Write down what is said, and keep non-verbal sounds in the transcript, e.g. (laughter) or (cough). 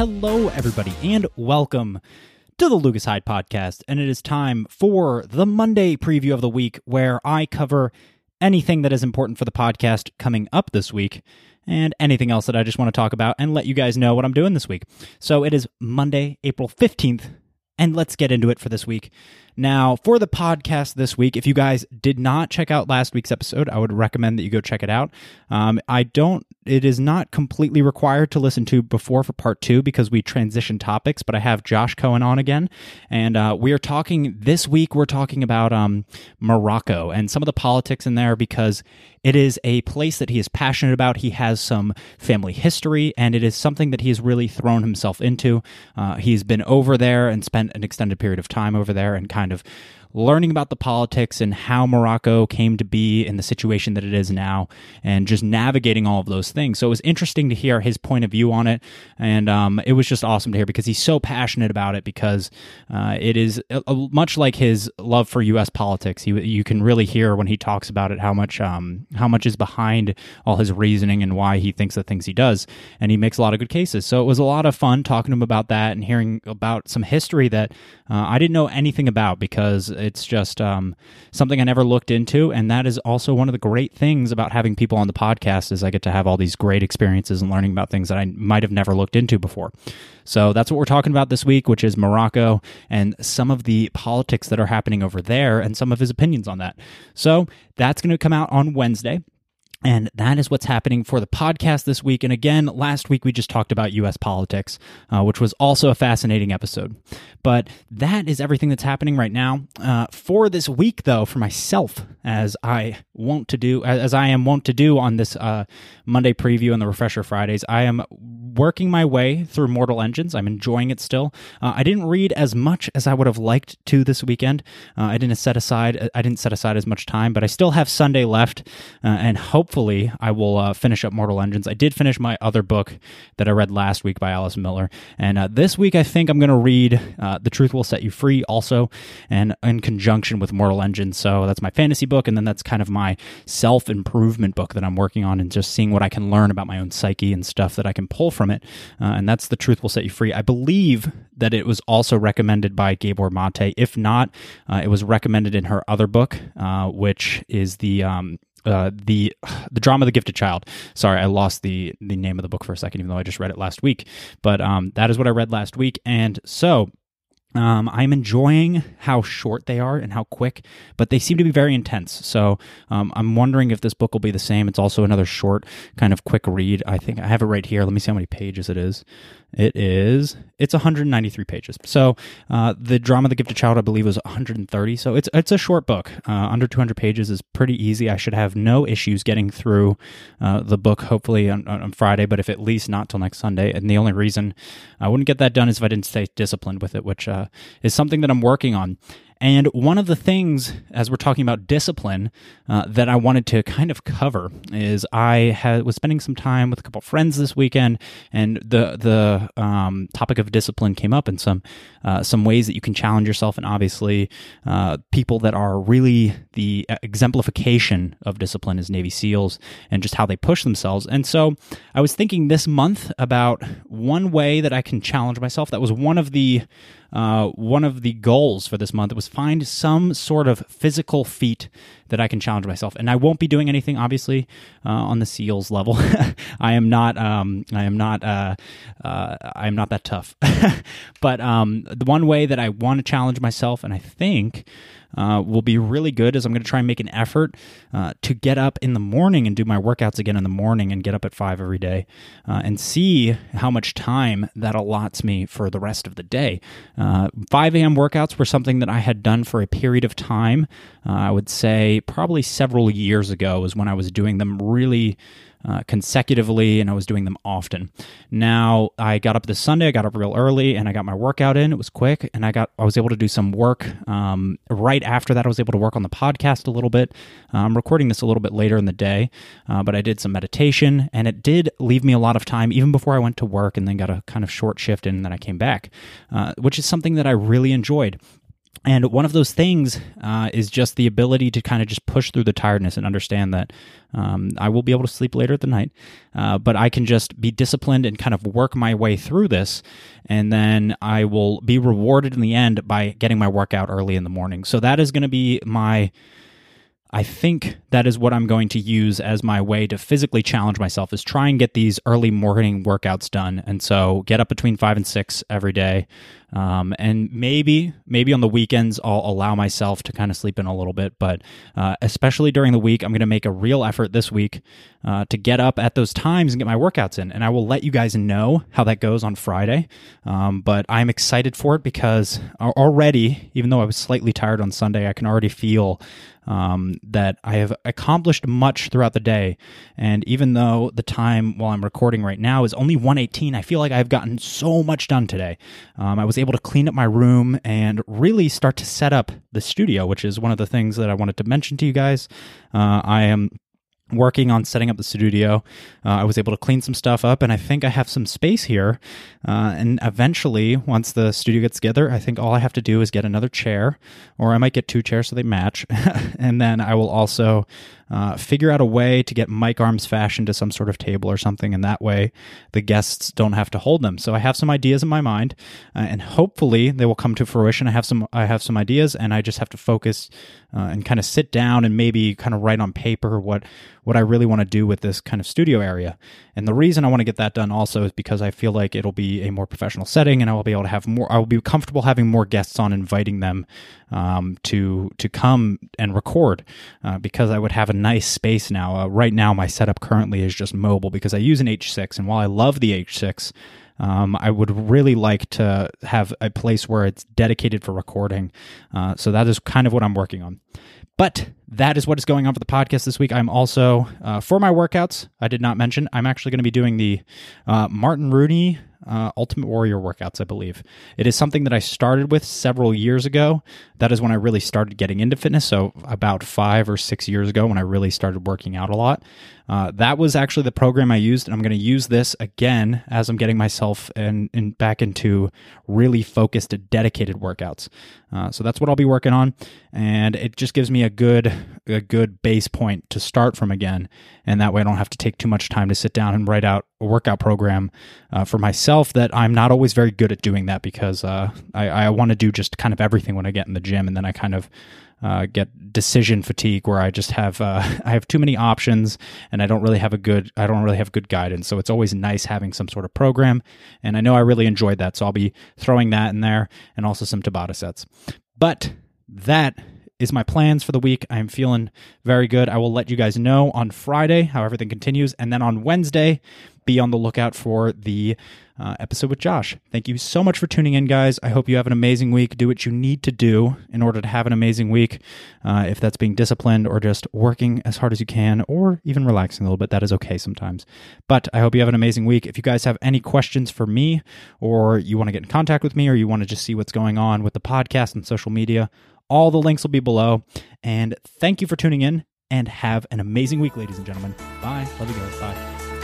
Hello, everybody, and welcome to the Lucas Heyde podcast. And it is time for the Monday preview of the week where I cover anything that is important for the podcast coming up this week and anything else that I just want to talk about and let you guys know what I'm doing this week. So it is Monday, April 15th, and let's get into it for this week. Now, for the podcast this week, if you guys did not check out last week's episode, I would recommend that you go check it out. Um, I don't, it is not completely required to listen to before for part two because we transition topics, but I have Josh Kohen on again. And uh, we are talking this week, we're talking about um, Morocco and some of the politics in there because it is a place that he is passionate about. He has some family history, and it is something that he has really thrown himself into. Uh, he's been over there and spent an extended period of time over there and kind of learning about the politics and how Morocco came to be in the situation that it is now, and just navigating all of those things. So it was interesting to hear his point of view on it, and um, it was just awesome to hear because he's so passionate about it. Because uh, it is a, a, much like his love for U.S. politics. He, you can really hear when he talks about it how much um, how much is behind all his reasoning and why he thinks the things he does, and he makes a lot of good cases. So it was a lot of fun talking to him about that and hearing about some history that uh, I didn't know anything about because it's just um, something I never looked into, and that is also one of the great things about having people on the podcast is I get to have all these great experiences and learning about things that I might have never looked into before. So that's what we're talking about this week, which is Morocco and some of the politics that are happening over there and some of his opinions on that. So that's going to come out on Wednesday. And that is what's happening for the podcast this week. And again, last week we just talked about US politics, uh, which was also a fascinating episode. But that is everything that's happening right now. Uh, for this week, though, for myself, as I want to do, as I am wont to do on this uh, Monday preview and the Refresher Fridays, I am working my way through Mortal Engines. I'm enjoying it still. Uh, I didn't read as much as I would have liked to this weekend. Uh, I didn't set aside. I didn't set aside as much time, but I still have Sunday left, uh, and hopefully I will uh, finish up Mortal Engines. I did finish my other book that I read last week by Alice Miller, and uh, this week I think I'm going to read uh, "The Truth Will Set You Free" also, and in conjunction with Mortal Engines. So that's my fantasy book, and then that's kind of my self improvement book that I'm working on, and just seeing what I can learn about my own psyche and stuff that I can pull from it. Uh, and that's The Truth Will Set You Free. I believe that it was also recommended by Gabor Mate. If not, uh, it was recommended in her other book, uh, which is the. Um, uh, the (sighs) the drama the gifted child sorry i lost the the name of the book for a second even though i just read it last week but um, that is what i read last week and so um, I'm enjoying how short they are and how quick, but they seem to be very intense. So um, I'm wondering if this book will be the same. It's also another short, kind of quick read. I think I have it right here. Let me see how many pages it is. It is. It's 193 pages. So uh, the drama, The Gifted Child, I believe, was 130. So it's it's a short book. Uh, under 200 pages is pretty easy. I should have no issues getting through uh, the book. Hopefully on, on Friday, but if at least not till next Sunday. And the only reason I wouldn't get that done is if I didn't stay disciplined with it, which uh, is something that I'm working on. And one of the things, as we're talking about discipline, uh, that I wanted to kind of cover is I was spending some time with a couple friends this weekend, and the the um, topic of discipline came up, and some uh, some ways that you can challenge yourself, and obviously, uh, people that are really the exemplification of discipline is Navy SEALs, and just how they push themselves. And so, I was thinking this month about one way that I can challenge myself. That was one of the uh, one of the goals for this month was find some sort of physical feat that I can challenge myself. And I won't be doing anything, obviously, uh, on the SEALs level. (laughs) I am not. Um, I am not. Uh, uh, I am not that tough. (laughs) but um, the one way that I want to challenge myself, and I think uh, will be really good is I'm going to try and make an effort uh, to get up in the morning and do my workouts again in the morning and get up at 5 every day uh, and see how much time that allots me for the rest of the day. Uh, 5 a.m. workouts were something that I had done for a period of time. I would say probably several years ago was when I was doing them really uh, consecutively, and I was doing them often. Now I got up this Sunday. I got up real early, and I got my workout in. It was quick, and I got I was able to do some work. Um, right after that, I was able to work on the podcast a little bit. Uh, I'm recording this a little bit later in the day, uh, but I did some meditation, and it did leave me a lot of time even before I went to work, and then got a kind of short shift in, and then I came back, uh, which is something that I really enjoyed. And one of those things uh, is just the ability to kind of just push through the tiredness and understand that um, I will be able to sleep later at the night, uh, but I can just be disciplined and kind of work my way through this, and then I will be rewarded in the end by getting my workout early in the morning. So that is going to be my I think that is what I'm going to use as my way to physically challenge myself is try and get these early morning workouts done. And so get up between five and six every day. Um, and maybe, maybe on the weekends, I'll allow myself to kind of sleep in a little bit. But uh, especially during the week, I'm going to make a real effort this week uh, to get up at those times and get my workouts in. And I will let you guys know how that goes on Friday. Um, but I'm excited for it because already, even though I was slightly tired on Sunday, I can already feel um, that I have accomplished much throughout the day. And even though the time while I'm recording right now is only 118, I feel like I've gotten so much done today. Um, I was able to clean up my room and really start to set up the studio, which is one of the things that I wanted to mention to you guys. Uh, I am working on setting up the studio. Uh, I was able to clean some stuff up, and I think I have some space here. Uh, and eventually, once the studio gets together, I think all I have to do is get another chair, or I might get two chairs so they match. (laughs) and then I will also uh, figure out a way to get mic arms fashioned to some sort of table or something, and that way the guests don't have to hold them. So I have some ideas in my mind, uh, and hopefully they will come to fruition. I have some I have some ideas, and I just have to focus uh, and kind of sit down and maybe kind of write on paper what what I really want to do with this kind of studio area. And the reason I want to get that done also is because I feel like it'll be a more professional setting, and I will be able to have more. I will be comfortable having more guests on, inviting them um, to to come and record uh, because I would have a nice space now. Uh, right now, my setup currently is just mobile because I use an H6, and while I love the H6, um, I would really like to have a place where it's dedicated for recording. Uh, so that is kind of what I'm working on. But that is what is going on for the podcast this week. I'm also, uh, for my workouts, I did not mention, I'm actually going to be doing the uh, Martin Rooney uh, Ultimate Warrior workouts, I believe. It is something that I started with several years ago. That is when I really started getting into fitness. So, about five or six years ago, when I really started working out a lot. Uh, that was actually the program I used, and I'm going to use this again as I'm getting myself in, in back into really focused, dedicated workouts. Uh, so that's what I'll be working on, and it just gives me a good a good base point to start from again, and that way I don't have to take too much time to sit down and write out a workout program uh, for myself. That I'm not always very good at doing that because uh, I, I want to do just kind of everything when I get in the gym, and then I kind of uh, get decision fatigue where I just have uh, (laughs) I have too many options and I don't really have a good I don't really have good guidance. So it's always nice having some sort of program, and I know I really enjoyed that. So I'll be throwing that in there and also some Tabata sets. But that is my plans for the week. I'm feeling very good. I will let you guys know on Friday how everything continues, and then on Wednesday, be on the lookout for the uh, episode with Josh. Thank you so much for tuning in, guys. I hope you have an amazing week. Do what you need to do in order to have an amazing week. Uh, if that's being disciplined or just working as hard as you can, or even relaxing a little bit, that is okay sometimes. But I hope you have an amazing week. If you guys have any questions for me, or you want to get in contact with me, or you want to just see what's going on with the podcast and social media, all the links will be below. And thank you for tuning in and have an amazing week, ladies and gentlemen. Bye. Love you guys. Bye.